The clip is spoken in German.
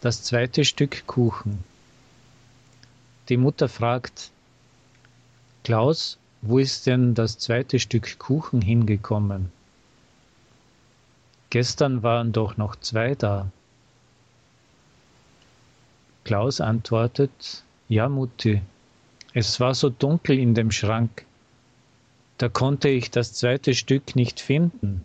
das zweite Stück Kuchen. Die Mutter fragt, Klaus, wo ist denn das zweite Stück Kuchen hingekommen? Gestern waren doch noch zwei da. Klaus antwortet, ja Mutti, es war so dunkel in dem Schrank, da konnte ich das zweite Stück nicht finden.